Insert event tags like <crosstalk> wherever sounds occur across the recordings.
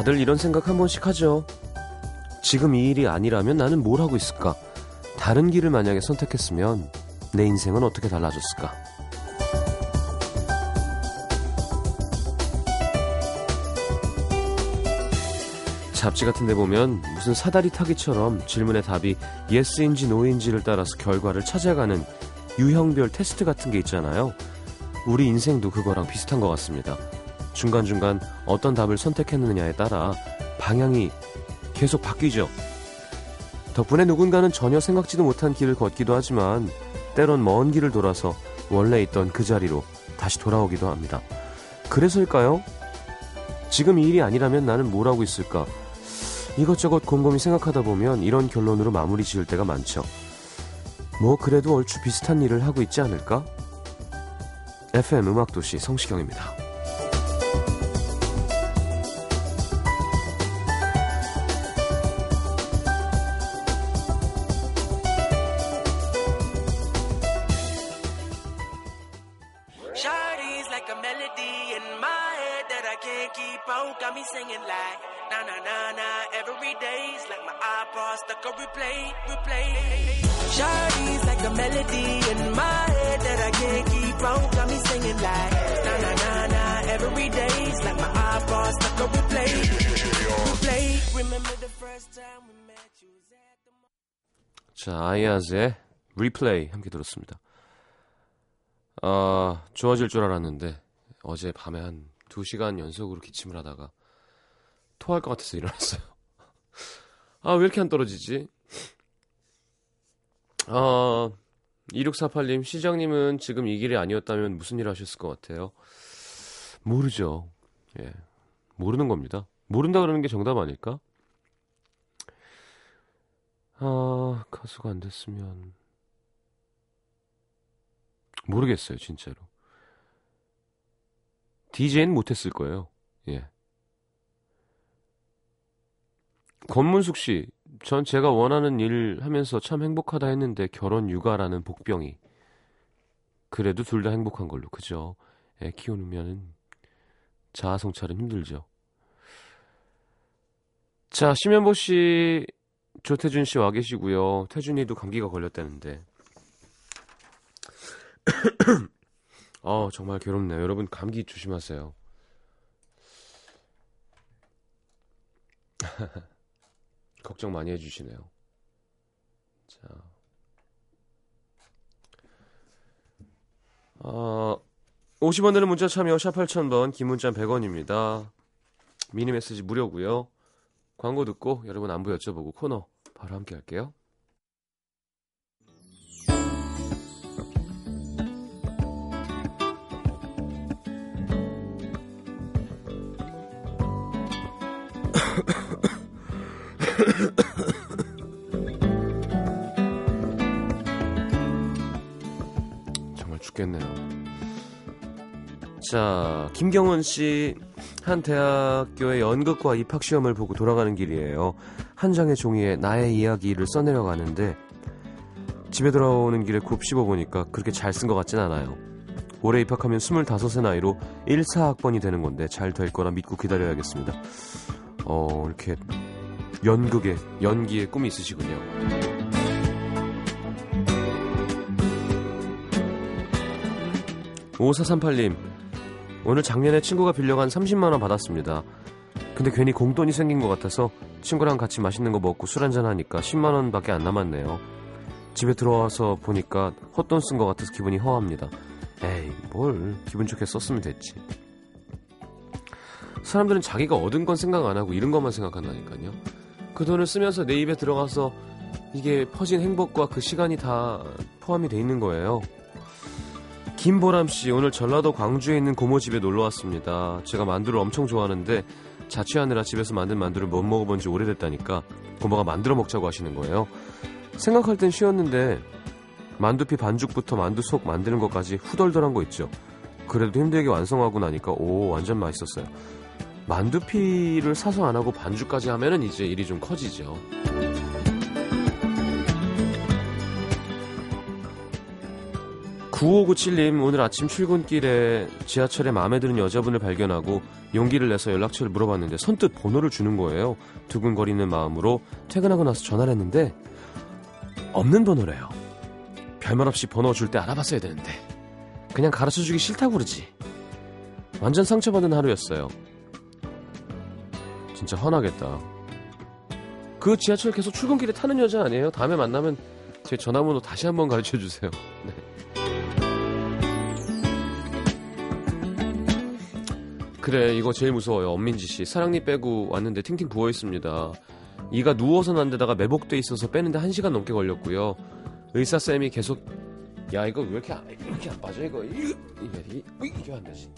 다들 이런 생각 한 번씩 하죠. 지금 이 일이 아니라면 나는 뭘 하고 있을까? 다른 길을 만약에 선택했으면 내 인생은 어떻게 달라졌을까? 잡지 같은 데 보면 무슨 사다리 타기처럼 질문의 답이 yes인지 no인지를 따라서 결과를 찾아가는 유형별 테스트 같은 게 있잖아요. 우리 인생도 그거랑 비슷한 것 같습니다. 중간중간 어떤 답을 선택했느냐에 따라 방향이 계속 바뀌죠. 덕분에 누군가는 전혀 생각지도 못한 길을 걷기도 하지만 때론 먼 길을 돌아서 원래 있던 그 자리로 다시 돌아오기도 합니다. 그래서일까요? 지금 이 일이 아니라면 나는 뭘 하고 있을까? 이것저것 곰곰이 생각하다 보면 이런 결론으로 마무리 지을 때가 많죠. 뭐 그래도 얼추 비슷한 일을 하고 있지 않을까? FM 음악도시 성시경입니다. iPod stuck on replay, replay. Shardy's like a melody in my head that I can't keep out. Got me singing like na na na na every day's like my iPod stuck on replay, replay. Remember the first time we met you was at the 자, 아이아즈의 리플레이 함께 들었습니다. 아, 좋아질 줄 알았는데 어제 밤에 한 2시간 연속으로 기침을 하다가 토할 것 같아서 일어났어요. 아, 왜 이렇게 안 떨어지지? 아, 2648님, 시장님은 지금 이 길이 아니었다면 무슨 일 하셨을 것 같아요? 모르죠. 예. 모르는 겁니다. 모른다 그러는 게 정답 아닐까? 아, 가수가 안 됐으면. 모르겠어요, 진짜로. DJ는 못했을 거예요. 예. 권문숙 씨, 전 제가 원하는 일 하면서 참 행복하다 했는데 결혼 육아라는 복병이. 그래도 둘 다 행복한 걸로, 그죠? 애 키우면은 자아 성찰은 힘들죠. 자, 심현보 씨, 조태준 씨 와 계시고요. 태준이도 감기가 걸렸다는데. <coughs> 어, 정말 괴롭네요. 여러분 감기 조심하세요. <laughs> 걱정 많이 해주시네요. 자, 어, 50원 드는 문자 참여 샵 8000번, 긴 문자 100원입니다. 미니 메시지 무료고요. 광고 듣고 여러분 안부 여쭤보고 코너 바로 함께 할게요. 죽겠네요. 자, 김경원 씨. 한 대학교의 연극과 입학 시험을 보고 돌아가는 길이에요. 한 장의 종이에 나의 이야기를 써내려 가는데 집에 돌아오는 길에 굽 씹어 보니까 그렇게 잘 쓴 것 같진 않아요. 올해 입학하면 25의 나이로 1, 4학번이 되는 건데 잘 될 거라 믿고 기다려야겠습니다. 어, 이렇게 연극에, 연기에 꿈이 있으시군요. 오사삼팔님 오늘 작년에 친구가 빌려간 30만원 받았습니다. 근데 괜히 공돈이 생긴 것 같아서 친구랑 같이 맛있는 거 먹고 술 한잔 하니까 10만원 밖에 안 남았네요. 집에 들어와서 보니까 헛돈 쓴 것 같아서 기분이 허합니다. 에이, 뭘 기분 좋게 썼으면 됐지. 사람들은 자기가 얻은 건 생각 안 하고 잃은 것만 생각한다니까요. 그 돈을 쓰면서 내 입에 들어가서 이게 퍼진 행복과 그 시간이 다 포함이 돼 있는 거예요. 김보람 씨, 오늘 전라도 광주에 있는 고모 집에 놀러 왔습니다. 제가 만두를 엄청 좋아하는데 자취하느라 집에서 만든 만두를 못 먹어본 지 오래됐다니까 고모가 만들어 먹자고 하시는 거예요. 생각할 땐 쉬웠는데 만두피 반죽부터 만두 속 만드는 것까지 후덜덜한 거 있죠. 그래도 힘들게 완성하고 나니까 오 완전 맛있었어요. 만두피를 사서 안 하고 반죽까지 하면은 이제 일이 좀 커지죠. 9597님 오늘 아침 출근길에 지하철에 마음에 드는 여자분을 발견하고 용기를 내서 연락처를 물어봤는데 선뜻 번호를 주는 거예요. 두근거리는 마음으로 퇴근하고 나서 전화를 했는데 없는 번호래요. 별말 없이 번호 줄 때 알아봤어야 되는데 그냥 가르쳐 주기 싫다고 그러지. 완전 상처받은 하루였어요. 진짜 화나겠다. 그 지하철 계속 출근길에 타는 여자 아니에요? 다음에 만나면 제 전화번호 다시 한번 가르쳐 주세요. 그래 이거 제일 무서워요. 엄민지 씨. 사랑니 빼고 왔는데 팅팅 부어 있습니다. 이가 누워서 난 데다가 매복돼 있어서 빼는데 한 시간 넘게 걸렸고요. 의사 쌤이 계속 야 이거 왜 이렇게 안, 이렇게 안 빠져 이거? 이게 이게 이게 안 되지.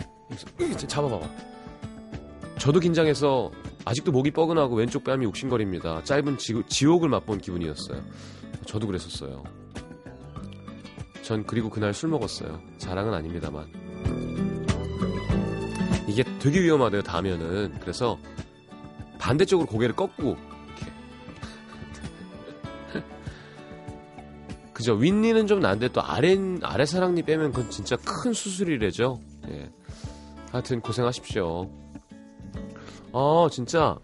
잡아봐봐. 저도 긴장해서 아직도 목이 뻐근하고 왼쪽 뺨이 욱신거립니다. 짧은 지, 지옥을 맛본 기분이었어요. 저도 그랬었어요. 전 그리고 그날 술 먹었어요. 자랑은 아닙니다만 이게 되게 위험하대요 닿으면은. 그래서 반대쪽으로 고개를 꺾고 이렇게. <laughs> 그죠. 윗니는 좀 난데 또 아래 아래 사랑니 빼면 그건 진짜 큰 수술이래죠. 예. 하여튼 고생하십시오. 아 진짜.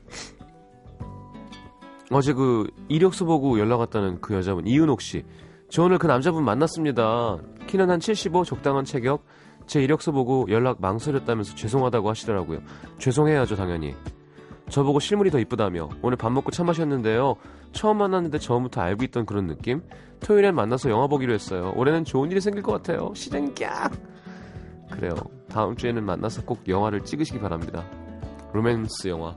어제 그 이력서 보고 연락 왔다는 그 여자분 이은옥 씨 저 오늘 그 남자분 만났습니다. 키는 한 75 적당한 체격 제 이력서 보고 연락 망설였다면서 죄송하다고 하시더라고요. 죄송해야죠, 당연히. 저보고 실물이 더 이쁘다며 오늘 밥 먹고 차 마셨는데요. 처음 만났는데 처음부터 알고 있던 그런 느낌? 토요일엔 만나서 영화 보기로 했어요. 올해는 좋은 일이 생길 것 같아요. 시댕 깍! 그래요. 다음 주에는 만나서 꼭 영화를 찍으시기 바랍니다. 로맨스 영화.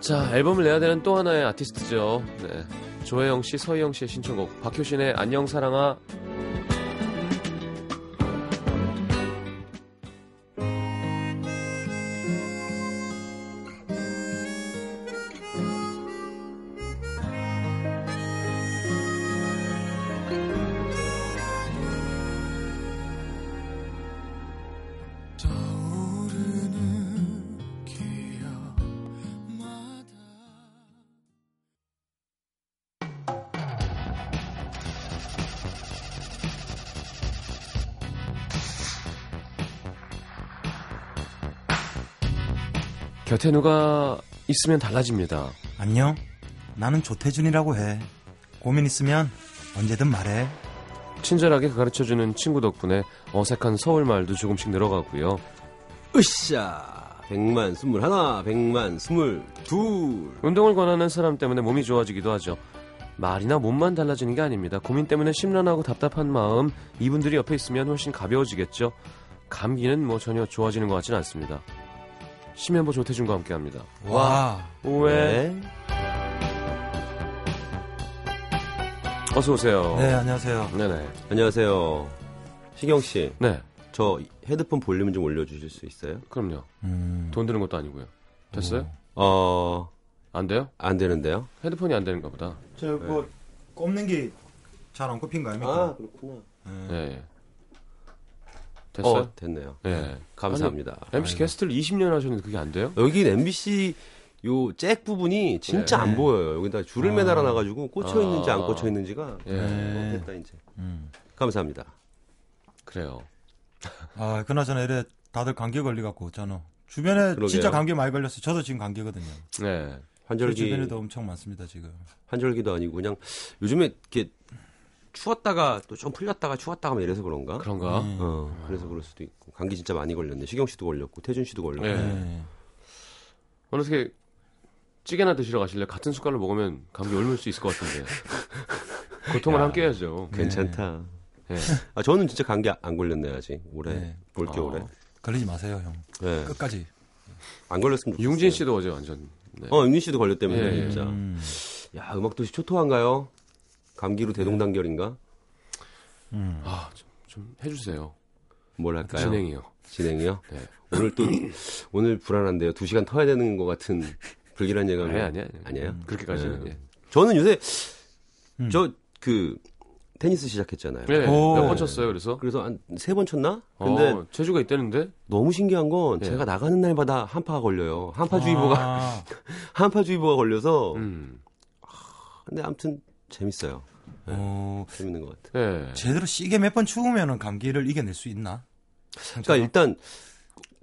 자, 앨범을 내야 되는 또 하나의 아티스트죠. 네. 조혜영 씨, 서희영 씨의 신청곡 박효신의 안녕 사랑아 곁에 누가 있으면 달라집니다. 안녕. 나는 조태준이라고 해. 고민 있으면 언제든 말해. 친절하게 가르쳐주는 친구 덕분에 어색한 서울 말도 조금씩 늘어가고요. 으쌰! 백만 스물 하나, 백만 스물 둘. 운동을 권하는 사람 때문에 몸이 좋아지기도 하죠. 말이나 몸만 달라지는 게 아닙니다. 고민 때문에 심란하고 답답한 마음, 이분들이 옆에 있으면 훨씬 가벼워지겠죠. 감기는 뭐 전혀 좋아지는 것 같지는 않습니다. 심현보 조태준과 함께합니다. 와. 왜? 네. 어서 오세요. 네, 안녕하세요. 네네. 안녕하세요. 시경 씨, 네, 저 헤드폰 볼륨 좀 올려주실 수 있어요? 그럼요. 음. 돈 드는 것도 아니고요. 됐어요? 어, 안 돼요? 안 되는데요? 헤드폰이 안 되는가 보다. 저뭐 꼽는 게 잘 안 꼽힌 거 아닙니까? 그렇구나. 네. 예. 됐어요? 어, 됐네요. 예. 감사합니다. MC 게스트를 20년 하셨는데 그게 안 돼요? 여기 MBC 요 잭 부분이 진짜 네. 안 보여요. 여기다 줄을 아. 매달아 놔가지고 꽂혀 있는지 아. 안 꽂혀 있는지가 예. 네. 어, 됐다 이제. 음. 감사합니다. 그래요. 아, 그나저나 이래 다들 감기 걸려갖고 저는 주변에 그러게요. 진짜 감기 많이 걸렸어요. 저도 지금 감기거든요. 네. 제 환절기 주변에도 엄청 많습니다 지금. 환절기도 아니고 그냥 요즘에 이렇게 추웠다가 또 좀 풀렸다가 추웠다가 막 이래서 그런가? 그런가? 음. 어, 그래서 그럴 수도 있고 감기 진짜 많이 걸렸네. 시경 씨도 걸렸고 태준 씨도 걸렸고. 네. 네. 어떻게 찌개나 드시러 가실래요? 같은 숟갈로 먹으면 감기 옮을 수 있을 것 같은데. <laughs> 고통을 함께 해야죠. 괜찮다. 예. 아 저는 진짜 감기 안 걸렸네 아직 올해 네. 볼 겨울에. 어. 걸리지 마세요 형. 네. 끝까지. 안 걸렸으면 좋겠어요. 융진 씨도 어제 완전. 네. 어 융진 씨도 걸렸다면서 예, 예. 진짜. 음. 야 음악 도시 초토한가요? 감기로 대동단결인가? 음. 아, 좀, 좀 해주세요. 뭘 할까요? 진행이요. 진행이요? 네. 오늘 또 <coughs> 오늘 불안한데요. 두 시간 터야 되는 것 같은 불길한 예감이 아니, 아니, 아니. 아니에요? 그렇게까지는. 네. 예. 저는 요새 음. 저 그 테니스 시작했잖아요. 네. 오. 몇번 쳤어요, 그래서? 그래서 한 세 번 쳤나? 근데 어, 체주가 있다는데? 너무 신기한 건 예. 제가 나가는 날마다 한파가 걸려요. 한파주의보가 아, 한파주의보가 <laughs> 걸려서 음. 근데 아무튼 재밌어요. 어, 재밌는 것 같아요. 예. 제대로 시계 몇 번 추우면은 감기를 이겨낼 수 있나? 그러니까 일단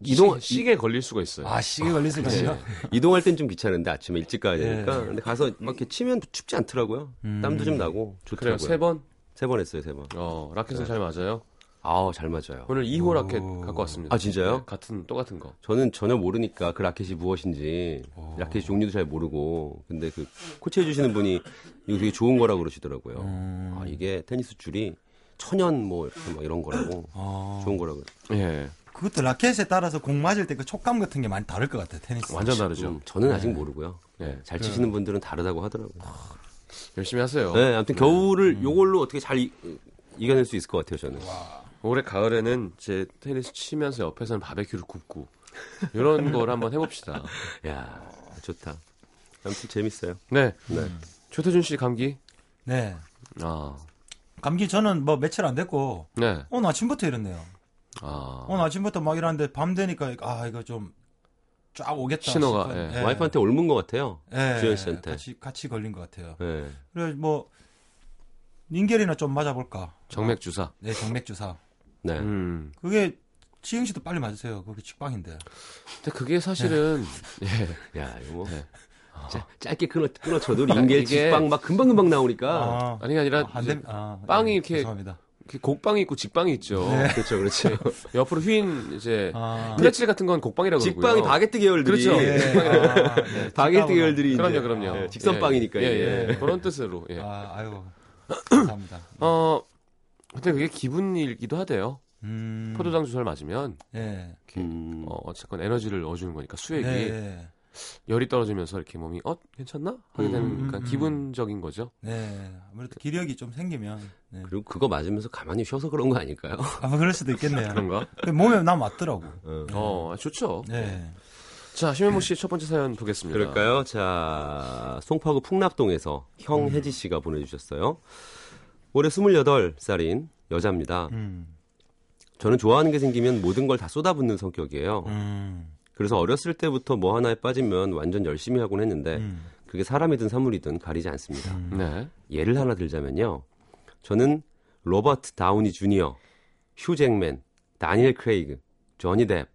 이동 시, 시계에 걸릴 수가 있어요. 아 시계 걸릴 수가 있어. <laughs> 이동할 땐 좀 귀찮은데 아침에 일찍 가야 예. 되니까. 근데 가서 막 이렇게 치면 춥지 않더라고요. 땀도 좀 나고 그래요. 좋더라고요. 세 번? 세 번 했어요, 세 번. 어, 라켓은 잘 맞아요. 아우, 잘 맞아요. 오늘 2호 라켓 갖고 왔습니다. 아, 진짜요? 네, 같은 똑같은 거. 저는 전혀 모르니까 그 라켓이 무엇인지 라켓 종류도 잘 모르고 근데 그 코치해 주시는 분이 이거 되게 좋은 거라고 그러시더라고요. 아 이게 테니스 줄이 천연 뭐 이렇게 막 이런 거라고 어, 좋은 거라고. 예. 그것도 라켓에 따라서 공 맞을 때 그 촉감 같은 게 많이 다를 것 같아 테니스. 완전 다르죠. 음, 저는 아직 모르고요. 네. 잘 치시는 분들은 다르다고 하더라고요. 열심히 하세요. 네, 아무튼 겨울을 요걸로 어떻게 잘 이, 이겨낼 수 있을 것 같아요, 저는. 올해 가을에는 제 테니스 치면서 옆에서는 바베큐를 굽고 이런 걸 한번 해봅시다. <laughs> 야, 좋다. 아무튼 재밌어요. 네. 네. 최태준 씨 감기? 네. 아, 감기 저는 뭐 며칠 안 됐고 네. 오늘 아침부터 이랬네요. 아, 오늘 아침부터 막 이러는데 밤 되니까 아 이거 좀 쫙 오겠다. 신호가, 싶은, 예. 와이프한테 옮은 것 같아요. 예, 주현 씨한테. 같이 같이 걸린 것 같아요. 네. 그래 뭐 닌겔이나 좀 맞아볼까. 정맥 주사. 네 정맥 주사. 네. 음. 그게 지영 씨도 빨리 맞으세요. 그게 직방인데. 근데 그게 사실은 <laughs> 예. 야, 이거 뭐. 네. 짜- 짧게 끊어, 끊어쳐도 링겔 이게- 직방 막 금방 금방 나오니까. 아, 아니 가 아니라 안 됨. 아, 빵이 네, 이렇게- 죄송합니다. 이렇게 곡방이 있고 직방이 있죠. 그렇죠, 그렇죠. <laughs> 옆으로 휜 이제 아, 프레첼 같은 건 곡방이라고 직방이 그러고요. 바게트 계열들이. 그렇죠. 예, <laughs> 아, 네, 바게트. 계열들이 그럼요, 그럼요. 예, 직선빵이니까. 예, 이게. 예, 예. 그런 뜻으로. 예. 아, 아유. 감사합니다. 어, 근데 그게 기분이기도 하대요. 음. 포도당 주사를 맞으면 예. 음, 어, 어쨌건 에너지를 넣어주는 거니까 수액이 네. 열이 떨어지면서 이렇게 몸이 어 괜찮나 하게 되는 음, 그러니까 음. 기분적인 거죠. 네. 아무래도 기력이 좀 생기면. 네. 그리고 그거 맞으면서 가만히 쉬어서 그런 거 아닐까요? 아마 그럴 수도 있겠네요. 그런가? 근데 몸에 나 맞더라고. 어. 어 좋죠. 네. 자 심현모 씨의 첫 번째 사연 보겠습니다. 그럴까요? 자, 송파구 풍납동에서 형혜지 씨가 보내주셨어요. 올해 28살인 여자입니다. 음. 저는 좋아하는 게 생기면 모든 걸 다 쏟아붓는 성격이에요. 음. 그래서 어렸을 때부터 뭐 하나에 빠지면 완전 열심히 하곤 했는데 음. 그게 사람이든 사물이든 가리지 않습니다. 네. 예를 하나 들자면요. 저는 로버트 다우니 주니어, 휴 잭맨, 다니엘 크레이그, 조니 뎁,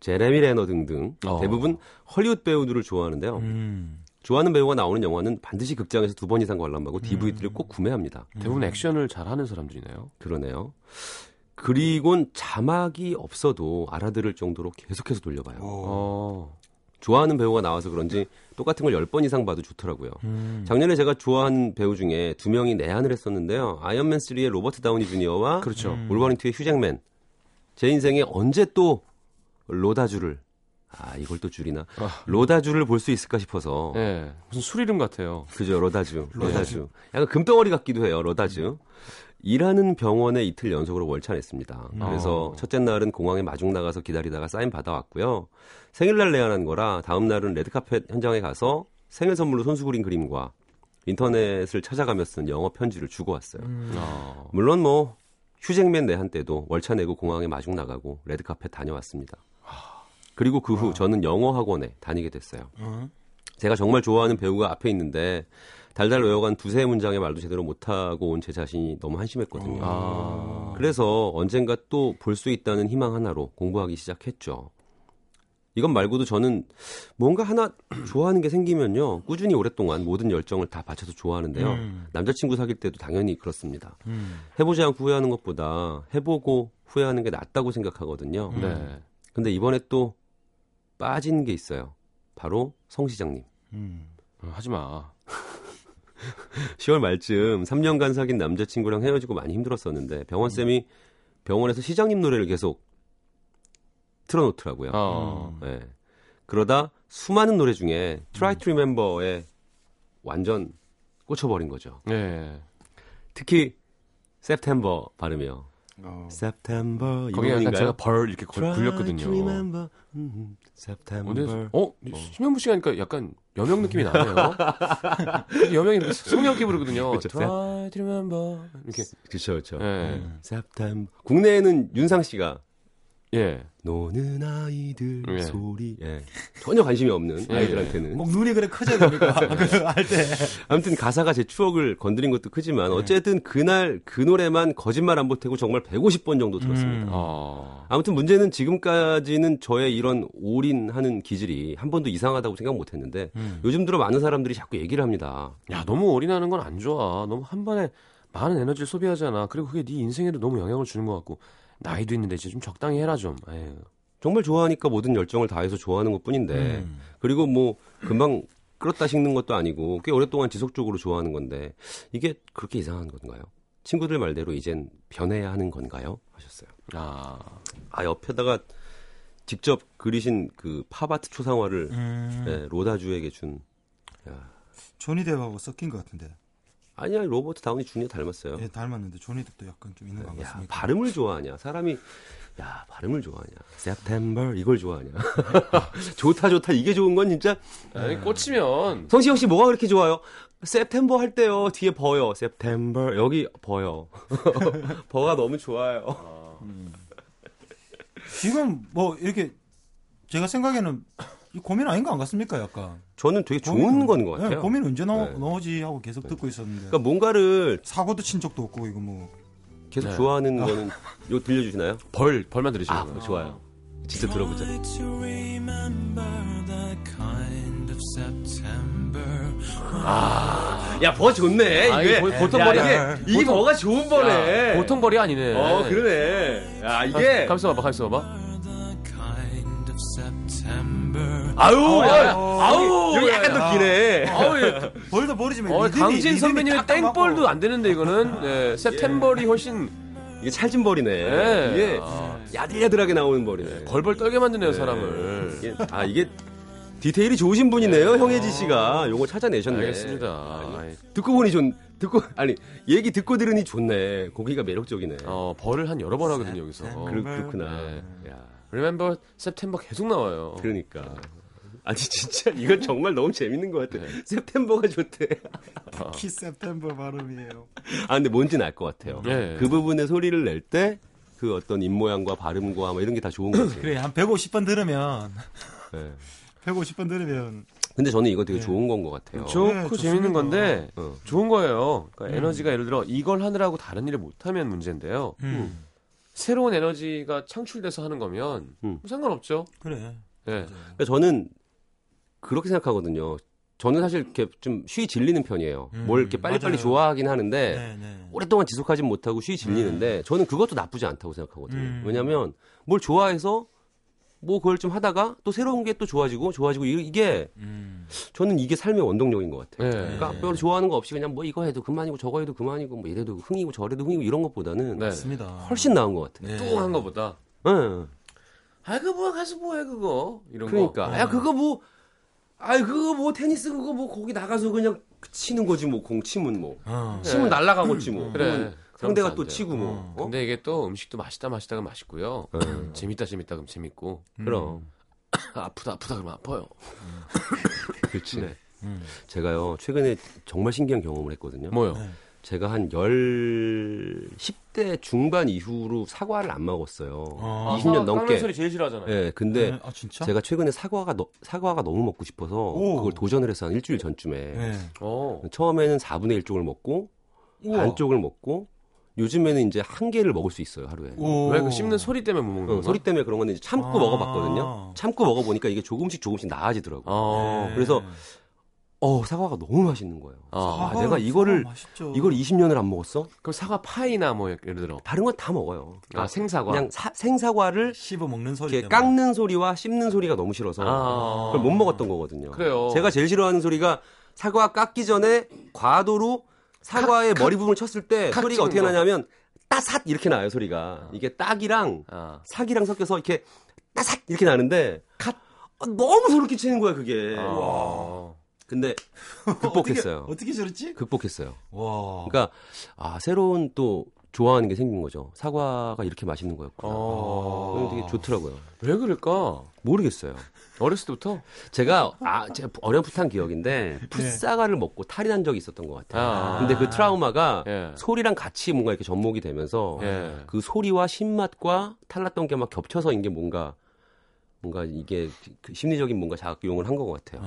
제레미 레너 등등 어. 대부분 헐리우드 배우들을 좋아하는데요. 음. 좋아하는 배우가 나오는 영화는 반드시 극장에서 두 번 이상 관람하고 DVD를 꼭 구매합니다. 대부분 액션을 잘하는 사람들이네요. 그러네요. 그리곤 자막이 없어도 알아들을 정도로 계속해서 돌려봐요. 오. 어. 좋아하는 배우가 나와서 그런지 똑같은 걸 10번 이상 봐도 좋더라고요. 음. 작년에 제가 좋아하는 배우 중에 두 명이 내한을 했었는데요. 아이언맨 3의 로버트 다우니 주니어와 그렇죠. wolverine 2의 휴잭맨. 제 인생에 언제 또 로다주를 아 이걸 또 줄이나 아. 로다주를 볼 수 있을까 싶어서 예. 무슨 술 이름 같아요. 그죠 로다주 로다주 약간 금덩어리 같기도 해요 로다주 일하는 병원에 이틀 연속으로 월차냈습니다. 그래서 어. 첫째 날은 공항에 마중 나가서 기다리다가 사인 받아왔고요. 생일날 내한한 거라 다음 날은 레드카펫 현장에 가서 생일 선물로 손수 그린 그림과 인터넷을 찾아가며 쓴 영어 편지를 주고 왔어요. 어. 물론 뭐 휴잭맨 내한 때도 월차 내고 공항에 마중 나가고 레드카펫 다녀왔습니다. 그리고 그 후 저는 영어 학원에 다니게 됐어요. 어? 제가 정말 좋아하는 배우가 앞에 있는데 달달 외워간 두세 문장의 말도 제대로 못하고 온 제 자신이 너무 한심했거든요. 아. 그래서 언젠가 또 볼 수 있다는 희망 하나로 공부하기 시작했죠. 이것 말고도 저는 뭔가 하나 <clears throat> 좋아하는 게 생기면요. 꾸준히 오랫동안 모든 열정을 다 바쳐서 좋아하는데요. 음. 남자친구 사귈 때도 당연히 그렇습니다. 음. 해보지 않고 후회하는 것보다 해보고 후회하는 게 낫다고 생각하거든요. 네. 근데 이번에 또 빠진 게 있어요. 바로 성 시장님. 음. 어, 하지 마. <laughs> 10월 말쯤 3년간 사귄 남자친구랑 헤어지고 많이 힘들었었는데 병원 쌤이 병원에서 시장님 노래를 계속 틀어놓더라고요. 어. 네. 그러다 수많은 노래 중에 Try to Remember에 완전 꽂혀버린 거죠. 네. 특히 September 발음이요. 어. September 거기 약간? 제가 벌 이렇게 굴렸거든요. 음, September. 어 심현무 씨가 하니까 약간 여명 느낌이 나네요. <laughs> 여명이 이렇게 성역기 부르거든요. <laughs> 그쵸. Try to remember 이렇게. 그렇죠, 그렇죠. 예. September. 국내에는 윤상 씨가 예. 노는 아이들 예. 소리. 예. 전혀 관심이 없는 예, 아이들한테는. 목 눈이 그래 커져야 됩니까? 그할 때. 아무튼 가사가 제 추억을 건드린 것도 크지만 어쨌든 그날 그 노래만 거짓말 안 보태고 정말 150번 정도 들었습니다. 음. 어. 아무튼 문제는 지금까지는 저의 이런 올인하는 기질이 한 번도 이상하다고 생각 못 했는데 음. 요즘 들어 많은 사람들이 자꾸 얘기를 합니다. 야, 너무 올인하는 건 안 좋아. 너무 한 번에 많은 에너지를 소비하잖아. 그리고 그게 네 인생에도 너무 영향을 주는 것 같고 나이도 있는데 이제 좀 적당히 해라 좀. 에휴. 정말 좋아하니까 모든 열정을 다해서 좋아하는 것 뿐인데 음. 그리고 뭐 금방 끌었다 식는 것도 아니고 꽤 오랫동안 지속적으로 좋아하는 건데 이게 그렇게 이상한 건가요? 친구들 말대로 이젠 변해야 하는 건가요? 하셨어요. 아, 아 옆에다가 직접 그리신 그 팝아트 초상화를 음. 예, 로다주에게 준 야. 조니 뎁하고 섞인 것 같은데. 아니야 로버트 다우니 주니어 닮았어요. 예, 닮았는데 조니 뎁도 약간 좀 있는 것야 같습니다. 발음을 좋아하냐? 사람이 야 발음을 좋아하냐? September 이걸 좋아하냐? <laughs> 좋다 좋다. 이게 좋은 건 진짜? 아니, 꽂히면. 성시경 씨 뭐가 그렇게 좋아요? September 할 때요 뒤에 버요. September 여기 버요. <laughs> 버가 너무 좋아요. 지금 뭐 이렇게 제가 생각에는 이 고민 아닌 거 안 같습니까? 약간. 저는 되게 좋은 고민은- 건것 예, 같아요 고민 언제 나오, 네. 나오지 하고 계속 듣고 있었는데. 그러니까 뭔가를 사고도 친 적도 없고 이거 뭐. 계속 네. 좋아하는 거는 요 들려주시나요? 벌 벌만 들으시는 아 거예요. 좋아요 진짜 들어보자 September. 야버 좋네 아, 이게 보- 보통 야, 벌이 야, 이 보통- 버가 좋은 야, 보통 벌이 아니네. 어 그러네 야 이게 가만있어 봐봐, 가만있어 봐봐. 아우 야, 아우, 아우 여기 약간 더 기네 아우, 예. <laughs> 벌도 버리지만 어, 리듬이- 강진 리듬이 선배님의 딱딱. 땡벌도 안 되는데 이거는 네, september이 훨씬 이게 찰진 벌이네 네. 이게 아. 야들야들하게 나오는 벌이네 벌벌 떨게 만드네요 사람을. 이게- 아 이게 디테일이 좋으신 분이네요 형혜지 씨가 요거 찾아내셨네 알겠습니다. 아이, 듣고 보니 좋 듣고 아니 얘기 듣고 들으니 좋네 고기가 매력적이네 어, 벌을 한 여러 번 하거든요 여기서. 어. 그, 그렇구나 네. 야 Remember September 계속 나와요. 그러니까 아니 진짜 이건 정말 너무 재밌는 것 같아 네. september가 좋대 키 september 발음이에요. 아 근데 뭔지는 알 것 같아요 네. 그 부분에 소리를 낼 때 그 어떤 입 모양과 발음과 뭐 이런 게 다 좋은 거지 그래 한 150번 들으면 네. 150번 들으면 근데 저는 이거 되게 네. 좋은 건 것 같아요 좋고 네. 재밌는 건데 어. 좋은 거예요. 그러니까 에너지가 예를 들어 이걸 하느라고 다른 일을 못하면 문제인데요. 음. 새로운 에너지가 창출돼서 하는 거면 음. 상관없죠. 그래. 네. 그러니까 저는 그렇게 생각하거든요. 저는 사실 이렇게 좀 쉬이 질리는 편이에요. 음, 뭘 이렇게 빨리빨리 맞아요. 좋아하긴 하는데 네, 네. 오랫동안 지속하진 못하고 쉬이 질리는데 저는 그것도 나쁘지 않다고 생각하거든요. 음. 왜냐하면 뭘 좋아해서 뭐 그걸 좀 하다가 또 새로운 게 또 좋아지고 좋아지고 이- 이게 음. 저는 이게 삶의 원동력인 것 같아요. 네. 그러니까 별로 좋아하는 거 없이 그냥 뭐 이거 해도 그만이고 저거 해도 그만이고 뭐 이래도 흥이고 저래도 흥이고 이런 것보다는 네. 맞습니다. 훨씬 나은 것 같아요. 네. 뚱한 거보다 네. 아 그거 뭐 가서 뭐해 그거 이런 그러니까 거. 야 그거 뭐 아이 그거 뭐 테니스 그거 뭐 거기 나가서 그냥 치는 거지 뭐 공 치면 뭐 어. 치면 날아가겠지 뭐 그래. 그러면 그럼 상대가 안 또. 치고 뭐 어. 어? 근데 이게 또 음식도 맛있다 맛있다가 맛있고요. 음. 재밌다 재밌다 그럼 재밌고 그럼 <coughs> 아프다 아프다 그러면 아파요. 그렇지 <coughs> 네. 음. 제가요 최근에 정말 신기한 경험을 했거든요 뭐요? 네. 제가 한 열 10대 중반 이후로 사과를 안 먹었어요 어. 20년 넘게 소리 제일 싫어하잖아요. 예 근데 네. 아 진짜? 제가 최근에 사과가 너- 사과가 너무 먹고 싶어서 오. 그걸 도전을 해서 한 일주일 전쯤에 네. 어. 처음에는 4분의 1쪽을 먹고 우와. 반쪽을 먹고 요즘에는 이제 한 개를 먹을 수 있어요 하루에 오. 왜그 씹는 소리 때문에 못 먹는 어, 거야? 소리 때문에 그런 건데 참고 아. 먹어봤거든요. 참고 먹어보니까 이게 조금씩 조금씩 나아지더라고요. 어. 네. 그래서 어 사과가 너무 맛있는 거예요. 아, 아, 내가 이거를. 이걸 20년을 안 먹었어? 그럼 사과 파이나 뭐 예를 들어 다른 건 다 먹어요. 아 생사과. 그냥 사- 생사과를 씹어 먹는 소리 이렇게. 깎는 소리와 씹는 소리가 너무 싫어서 아. 그걸 못 먹었던 거거든요. 그래요. 제가 제일 싫어하는 소리가 사과 깎기 전에 과도로 사과의 머리 부분을 쳤을 때칵 소리가 어떻게 거. 나냐면 따삿 이렇게 나요 소리가. 이게 딱이랑 아. 사기랑 섞여서 이렇게 따삭 이렇게 나는데 아, 너무 소름 끼치는 거야 그게. 아. 근데 <laughs> 극복했어요. 어떻게, 어떻게 저랬지? 극복했어요. 와. 그러니까 아 새로운 또 좋아하는 게 생긴 거죠. 사과가 이렇게 맛있는 거였구나. 어. 그게 되게 좋더라고요. 왜 그럴까? 모르겠어요. 어렸을 때부터? 제가 아 제가 어렴풋한 기억인데 풋사과를 먹고 탈이 난 적이 있었던 것 같아요. 아. 근데 그 트라우마가 예. 소리랑 같이 뭔가 이렇게 접목이 되면서 예. 그 소리와 신맛과 탈났던 게 막 겹쳐서 이게 뭔가 뭔가 이게 그 심리적인 뭔가 작용을 한 것 같아요.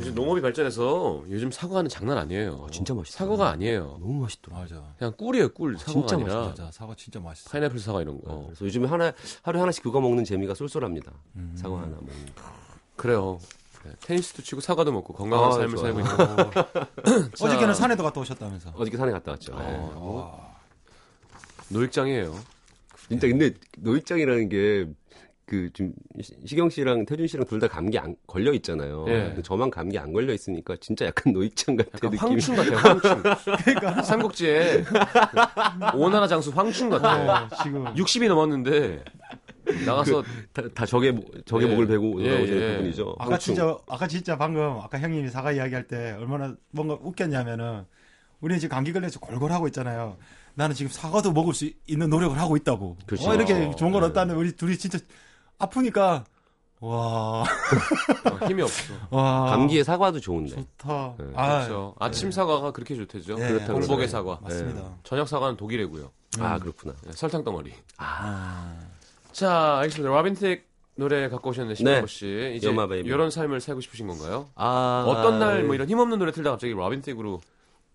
요즘 농업이 발전해서 요즘 사과는 장난 아니에요. 어, 진짜 맛있어요. 사과가 아니에요. 너무 맛있더라고요. 맞아. 그냥 꿀이에요, 꿀. 사과가 진짜 아니라 맞아. 사과 진짜 맛있어. 파인애플 사과 이런 거. 어, 그래서 요즘에 하나 하루에 하나씩 그거 먹는 재미가 쏠쏠합니다. 사과 하나 먹는. 거. 그래요. 네, 테니스도 치고 사과도 먹고 건강한 아, 삶을 좋아요. 살고 있는 <laughs> 어저께는 산에도 갔다 오셨다면서. 어저께 산에 갔다 왔죠. 예. 어. 노익장이에요. 진짜 근데 노익장이라는 게 그좀 시경 씨랑 태준 씨랑 둘 다 감기 안 걸려 있잖아요. 예. 저만 감기 안 걸려 있으니까 진짜 약간 <laughs> 노익장 같은 느낌. 황충 같아요, 황충. <laughs> 그러니까 <laughs> 삼국지에 오나라 장수 황충 같아. 지금 60이 넘었는데 나가서 다, 다 적의 목- 적의 예. 목을 베고 예, 나오시는 예. 그분이죠. 아까 황충. 진짜 아까 진짜 방금 아까 형님이 사과 이야기할 때 얼마나 뭔가 웃겼냐면은 우리는 지금 감기 걸려서 골골하고 있잖아요. 나는 지금 사과도 먹을 수 있는 노력을 하고 있다고. 그렇죠. 어, 이렇게 좋은 걸 네. 얻다는 우리 둘이 진짜 아프니까 와, <laughs> 어, 힘이 없어. 와 감기에 사과도 좋은데. 좋다. 네. 아, 그렇죠. 아침 사과가 그렇게 좋대죠. 네, 그렇다고 공복의 그러더라고요. 사과. 맞습니다. 저녁 사과는 독이래고요. 아 그렇구나. 네, 설탕 덩어리. 아, 자, 알겠습니다. 라빈텍 노래 갖고 오셨는데 신호 네. 씨 이제. 이런 삶을 살고 싶으신 건가요? 아 어떤 날 뭐 이런 힘없는 노래 틀다 갑자기 라빈텍으로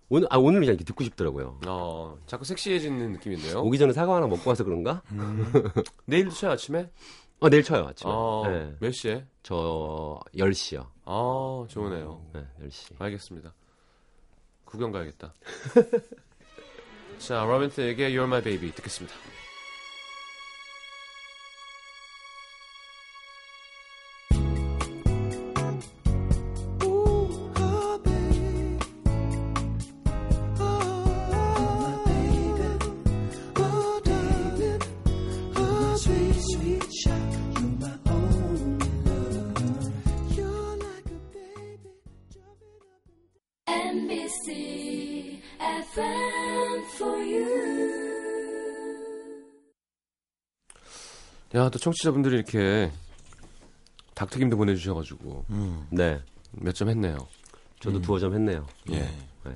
오늘 아 오늘 그냥 이렇게 듣고 싶더라고요. 어, 자꾸 섹시해지는 느낌인데요. 오기 전에 사과 하나 먹고 와서 그런가? <laughs> 내일도 쳐요 아침에? 어 내일 쳐요 아침에. 어, 네. 몇 시에? 저 10시요. 아, 좋으네요. 네, 10시. 알겠습니다. 구경 가야겠다. <laughs> 자, 라빈텍의 You're My Baby 듣겠습니다. 야, 또 청취자분들이 이렇게 닭튀김도 보내주셔가지고 네. 몇 점 했네요. 저도 두어 점 했네요. 예. 네.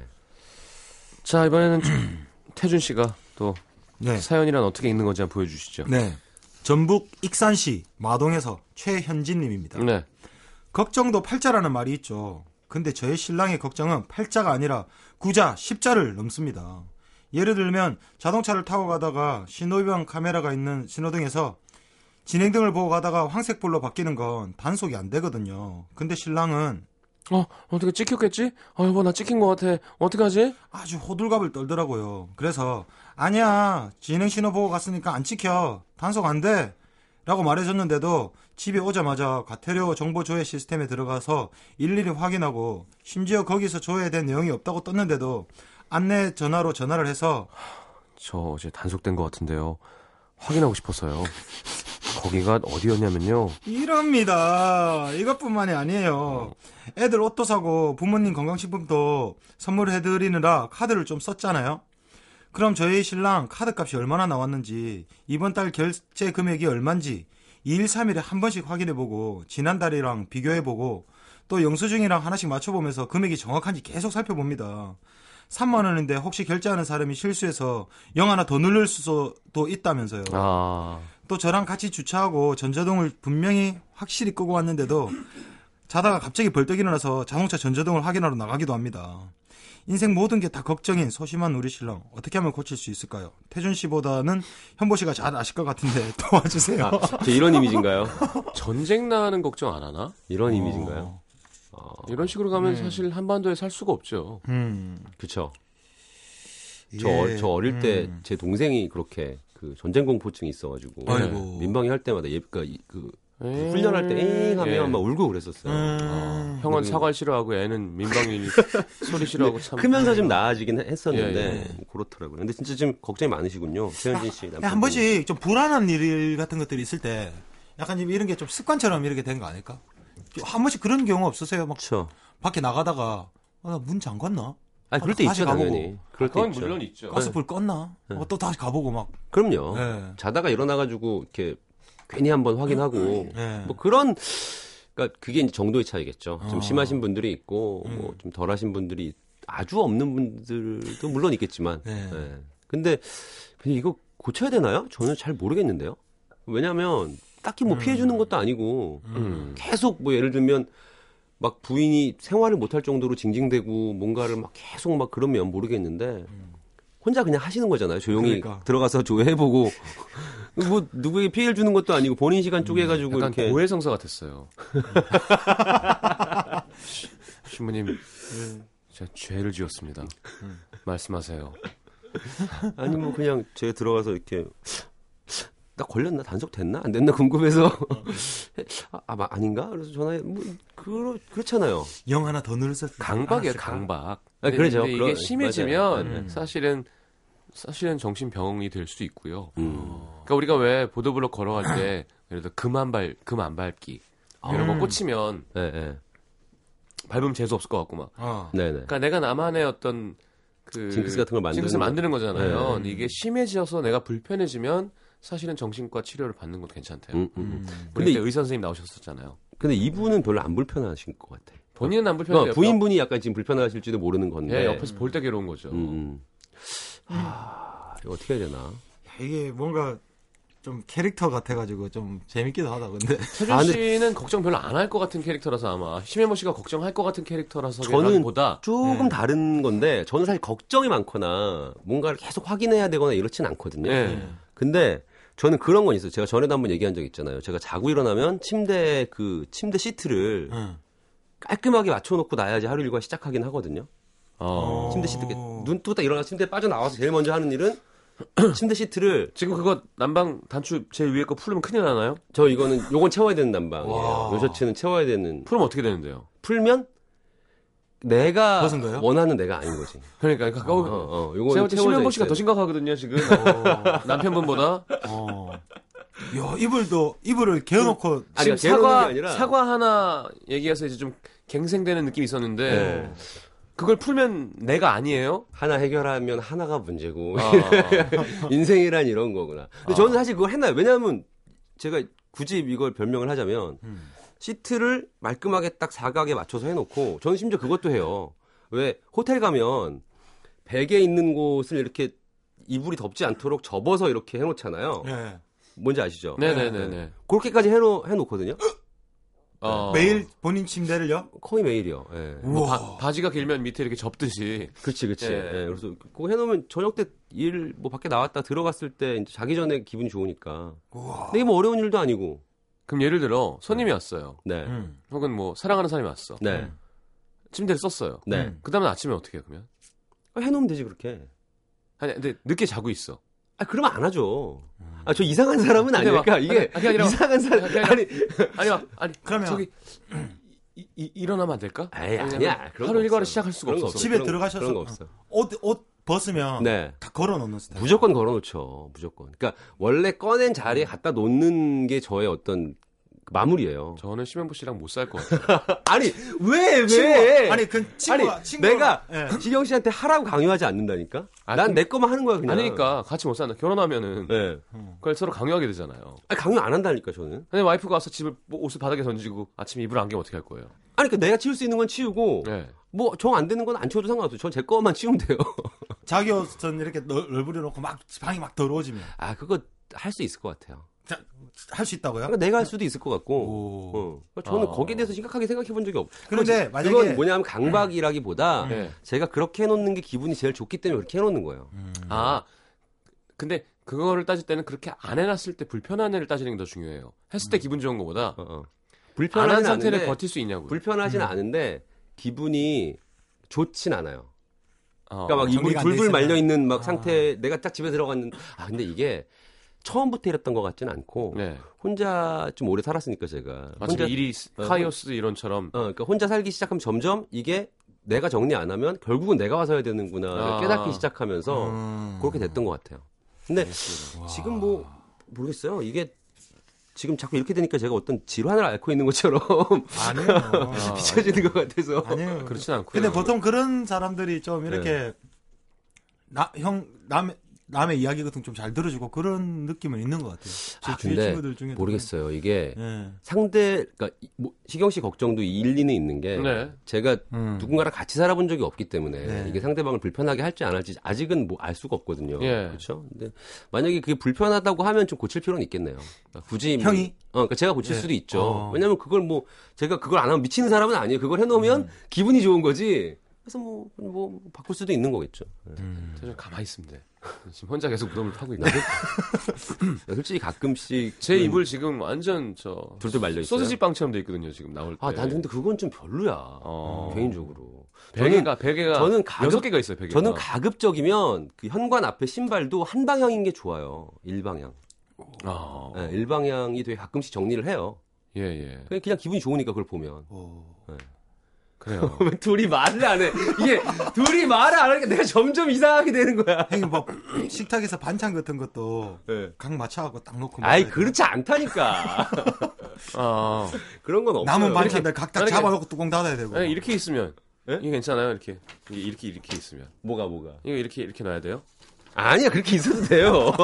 자, 이번에는 좀 <clears throat> 태준 씨가 또 네. 사연이란 어떻게 읽는 건지 한번 보여주시죠. 네. 전북 익산시 마동에서 최현진 님입니다. 네. 걱정도 팔자라는 말이 있죠. 근데 저의 신랑의 걱정은 팔자가 아니라 구자, 십자를 넘습니다. 예를 들면 자동차를 타고 가다가 신호위반 카메라가 있는 신호등에서 진행 등을 보고 가다가 황색불로 바뀌는 건 단속이 안 되거든요. 근데 신랑은 어, 어떻게 찍혔겠지? 어, 여보, 나 찍힌 것 같아. 어떡하지? 아주 호들갑을 떨더라고요. 그래서 아니야 진행 신호 보고 갔으니까 안 찍혀 단속 안 돼. 라고 말해줬는데도 집에 오자마자 과태료 정보 조회 시스템에 들어가서 일일이 확인하고 심지어 거기서 조회된 내용이 없다고 떴는데도 안내 전화로 전화를 해서 저 어제 단속된 것 같은데요. 확인하고 싶어서요. <laughs> 거기가 어디였냐면요. 이럽니다. 이것뿐만이 아니에요. 애들 옷도 사고 부모님 건강식품도 선물해드리느라 카드를 좀 썼잖아요. 그럼 저희 신랑 카드값이 얼마나 나왔는지 이번 달 결제 금액이 얼만지 2일 3일에 한 번씩 확인해보고 지난달이랑 비교해보고 또 영수증이랑 하나씩 맞춰보면서 금액이 정확한지 계속 살펴봅니다. 3만 원인데 혹시 결제하는 사람이 실수해서 영 하나 더 누를 수도 있다면서요. 아, 또 저랑 같이 주차하고 전자동을 분명히 확실히 끄고 왔는데도 자다가 갑자기 벌떡 일어나서 자동차 전자동을 확인하러 나가기도 합니다. 인생 모든 게 다 걱정인 소심한 우리 신랑 어떻게 하면 고칠 수 있을까요? 태준 씨보다는 현보 씨가 잘 아실 것 같은데 <laughs> 도와주세요. 아, 저 이런 이미지인가요? <laughs> 전쟁 나는 걱정 안 하나? 이런 이미지인가요? 이런 식으로 가면 사실 한반도에 살 수가 없죠. 음, 그쵸. 예. 저, 어- 저 어릴 때 음. 제 동생이 그렇게 그 전쟁 공포증이 있어가지고 아이고. 민방위 할 때마다 얘, 그, 이- 그 에이. 훈련할 때엥 하면 예. 막 울고 그랬었어요. 음, 형은 그리고- 사과를 싫어하고 애는 민방위 <laughs> 소리 싫어하고 참. 크면서 좀 나아지긴 했었는데 예, 예. 그렇더라고요. 근데 진짜 지금 걱정이 많으시군요. 최현진 씨. 야, 남편분. 한 번씩 좀 불안한 일 같은 것들이 있을 때 약간 좀 이런 게 좀 습관처럼 이렇게 된 거 아닐까? 한 번씩 그런 경우 없으세요? 막 그쵸. 밖에 나가다가 아, 나문 잠갔나? 아, 그럴 때 다시 있죠, 가보고. 당연히. 그럴 때 그건 있죠. 물론 있죠. 가스불 껐나? 어, 또 다시 가보고 막. 그럼요. 네. 자다가 일어나가지고 이렇게 괜히 한번 확인하고 네. 뭐 그런 그러니까 그게 이제 정도의 차이겠죠. 좀 어. 심하신 분들이 있고 음. 뭐좀 덜하신 분들이 아주 없는 분들도 물론 있겠지만. 네. 예. 근데 근데 이거 고쳐야 되나요? 저는 잘 모르겠는데요. 왜냐하면 딱히 뭐 피해 주는 것도 아니고 음. 계속 뭐 예를 들면 막 부인이 생활을 못할 정도로 징징대고 뭔가를 막 계속 막 그러면 모르겠는데 혼자 그냥 하시는 거잖아요. 조용히 그러니까. 들어가서 조회해보고 <laughs> 뭐 누구에게 피해를 주는 것도 아니고 본인 시간 쪼개가지고 약간 이렇게 고해성사 같았어요. <laughs> 신부님, 제가 죄를 지었습니다. 말씀하세요. 아니 뭐 그냥 제가 들어가서 이렇게 나 걸렸나 단속됐나 안 됐나 <laughs> 궁금해서 아, 아 마- 아닌가 그래서 전화해 뭐 그렇 그렇잖아요. 영 하나 더수 강박이에요, 않았을까? 강박. 아, 그러죠. 이게 그런- 심해지면. 음. 사실은 사실은 정신병이 될 수도 있고요. 음. 그러니까 우리가 왜 보도블록 걸어갈 때 <clears throat> 예를 들어 금안 발, 금안 밟기 이런 거 음. 꽂히면 네, 네, 밟으면 재수 없을 것 같고 막. 어. 네, 네. 그러니까 내가 나만의 어떤 그 징크스 같은 걸 만드는 징크스를 거. 만드는 거잖아요. 네. 이게 심해져서 내가 불편해지면 사실은 정신과 치료를 받는 것도 괜찮대요. 음, 음, 음. 근데 근데 의사 선생님 나오셨었잖아요. 근데 이분은 별로 안 불편하신 것 같아. 본인은 안 불편해요. 어, 부인분이 약간 지금 불편하실지도 모르는 건데. 예, 옆에서 볼 때 괴로운 거죠. 음, 음. 하, 이거 어떻게 해야 되나? 이게 뭔가 좀 캐릭터 같아가지고 좀 재밌기도 하다 근데 <laughs> 최준 아, 근데- 씨는 걱정 별로 안 할 것 같은 캐릭터라서 아마 심혜모 씨가 걱정할 것 같은 캐릭터라서 저는 보다 조금 다른 건데 저는 사실 걱정이 많거나 뭔가를 계속 확인해야 되거나 이렇진 않거든요. 예. 근데 저는 그런 건 있어요. 제가 전에도 한번 얘기한 적 있잖아요. 제가 자고 일어나면 침대 그 침대 시트를 응. 깔끔하게 맞춰놓고 놔야지 하루 일과 시작하긴 하거든요. 어. 침대 시트 눈 뜨고 딱 일어나 침대에 빠져나와서 제일 먼저 하는 일은 <clears throat> 침대 시트를 지금 그거 난방 단추 제일 위에 거 풀면 큰일 나나요? 저 이거는 요건 채워야 되는 난방이에요. 와. 요 셔츠는 채워야 되는 풀면 어떻게 되는데요? 풀면 내가 벗은 거예요? 원하는 내가 아닌 거지. <laughs> 그러니까 그러니까 어, 어, 어, 제가 요건 볼때 심혜모 씨가 더 돼. 심각하거든요 지금 <laughs> 남편분보다 어. 야 이불도 이불을 개어놓고 아니, 지금 그러니까 사과 아니라- 사과 하나 얘기해서 이제 좀 갱생되는 느낌이 있었는데 네. 그걸 풀면 내가 아니에요? 하나 해결하면 하나가 문제고 아, <laughs> 인생이란 이런 거구나. 근데 아. 저는 사실 그걸 했나요? 왜냐하면 제가 굳이 이걸 별명을 하자면 음. 시트를 말끔하게 딱 사각에 맞춰서 해놓고 저는 심지어 그것도 해요. 왜 호텔 가면 베개 있는 곳을 이렇게 이불이 덮지 않도록 접어서 이렇게 해놓잖아요. 예. 뭔지 아시죠? 네네네 네. 그렇게까지 해놓, 해놓거든요. 어. 매일 본인 침대를요? 거의 매일이요. 예. 뭐 우와. 바, 바지가 길면 밑에 이렇게 접듯이 그렇지, 그렇지. 예. 예, 그래서 그거 해놓으면 저녁 때 일 뭐 밖에 나왔다 들어갔을 때 이제 자기 전에 기분이 좋으니까. 우와. 근데 이게 뭐 어려운 일도 아니고. 그럼 예를 들어 손님이 왔어요. 네, 음. 혹은 뭐 사랑하는 사람이 왔어. 네, 침대를 썼어요. 네. 음. 그다음에 아침에 어떻게 해요 그러면? 아, 해놓으면 되지 그렇게. 아니 근데 늦게 자고 있어. 아 그러면 안 하죠. 아 저 이상한 사람은? 막- 이게 아니, 아니라- 이상한 사람 아니 아니 막 아니 그러면- 저기 이, 이, 일어나면 안 될까? 에이, 왜냐면 아니야. 하루 거 일과를. 시작할 수가. 없어. 집에 그런- 들어가셔서 그런 거 없어. 옷, 옷 벗으면 네. 다 걸어 놓는 스타일. 무조건 걸어 놓죠. 무조건. 그러니까 원래 꺼낸 자리에 갖다 놓는 게 저의 어떤 마무리예요. 저는 심현보 씨랑 못 살 것 <laughs> 같아요. 아니 왜 왜? 친구가, 아니 그 친구가 아니, 친구가 내가 예. 지경 씨한테 하라고 강요하지 않는다니까. 아, 난 그럼- 내 거만 하는 거야 그냥. 아니니까 같이 못 산다. 결혼하면은 네. 그걸 서로 강요하게 되잖아요. 아니, 강요 안 한다니까 저는. 근데 와이프가 와서 집을 뭐 옷을 바닥에 던지고 아침에 이불 안개면 어떻게 할 거예요? 아니 그러니까 내가 치울 수 있는 건 치우고 네. 뭐정 안 되는 건 안 치워도 상관없어요. 전 제 거만 치우면 돼요. 자기 옷은 이렇게 널, 널브려 놓고 막 방이 막 더러워지면 아 그거 할 수 있을 것 같아요. 할 수 있다고요? 그러니까 내가 할 수도 있을 것 같고. 오. 어. 그러니까 저는 아. 거기에 대해서 심각하게 생각해 본 적이 없. 그런데 만약에- 그건 뭐냐면 강박이라기보다 네. 제가 그렇게 해놓는 게 기분이 제일 좋기 때문에 그렇게 해놓는 거예요. 아 근데 그거를 따질 때는 그렇게 안 해놨을 때 불편한 애를 따지는 게 더 중요해요. 했을 때 기분 좋은 것보다 어, 어. 안한 불편하진 상태를 않은데 버틸 수 있냐고요. 불편하진 않은데 기분이 좋진 않아요. 어. 그러니까 막 이불이 정리가 안돼 불불. 말려 있는 막 아. 상태 내가 딱 집에 들어갔는데 아 근데 이게 처음부터 이랬던 것 같진 않고 네. 혼자 좀 오래 살았으니까 제가 혼자 일이 어, 카이오스 이론처럼 어, 그러니까 혼자 살기 시작하면 점점 이게 내가 정리 안 하면 결국은 내가 와서 해야 되는구나를 아. 깨닫기 시작하면서 음. 그렇게 됐던 것 같아요. 근데 지금 뭐 모르겠어요. 이게 지금 자꾸 이렇게 되니까 제가 어떤 질환을 앓고 있는 것처럼 <laughs> 아니에요. <laughs> 비춰지는 것 같아서. 아니에요. 그렇진 않고요. 근데 보통 그런 사람들이 좀 이렇게 나, 형 남의 남의 이야기 같은 거좀잘 들어주고 그런 느낌은 있는 것 같아요. 제 아, 주위 친구들 중에 모르겠어요. 이게 예. 상대, 그러니까 이- 뭐, 시경 씨 걱정도 일리는 있는 게 네. 제가 음. 누군가랑 같이 살아본 적이 없기 때문에 네. 이게 상대방을 불편하게 할지 안 할지 아직은 뭐 알 수가 없거든요. 예. 그렇죠? 근데 만약에 그게 불편하다고 하면 좀 고칠 필요는 있겠네요. 그러니까 굳이 뭐- 형이? 어, 그러니까 제가 고칠 예. 수도 있죠. 어. 왜냐면 그걸 뭐 제가 그걸 안 하면 미치는 사람은 아니에요. 그걸 해놓으면 기분이 좋은 거지. 그래서 뭐, 뭐 바꿀 수도 있는 거겠죠. 예. 저 가만히 있으면 돼. 지금 혼자 계속 무덤을 파고 있는데. <laughs> 솔직히 가끔씩 제 입을 지금 완전 저 둘둘 말려 있어요. 소시지 빵처럼 돼 있거든요. 지금 나올 때. 아, 난 근데 그건 좀 별로야. 어. 개인적으로. 베개가 베개가 저는 가급- 여섯 개가 있어요. 베개가. 저는 가급적이면 그 현관 앞에 신발도 한 방향인 게 좋아요. 일방향. 아, 네, 일방향이 되게 가끔씩 정리를 해요. 예 예. 그냥, 그냥 기분이 좋으니까 그걸 보면. 오. 그래요. <laughs> 왜 둘이 말을 안 해? 이게 둘이 말을 안 하니까 내가 점점 이상하게 되는 거야. 형이 뭐 <clears throat> 식탁에서 반찬 같은 것도 네. 각 맞춰갖고 딱 놓고 아이. 그렇지 않다니까. 아, <laughs> 그런 건 없어요. 남은 반찬들 만약에- 잡아놓고 뚜껑 닫아야 되고. 아니, 이렇게 있으면 예? 이게 괜찮아요. 이렇게 이렇게 이렇게 있으면 뭐가 뭐가? 이거 이렇게 이렇게 놔야 돼요. 아니야 그렇게 있어도 돼요. <laughs>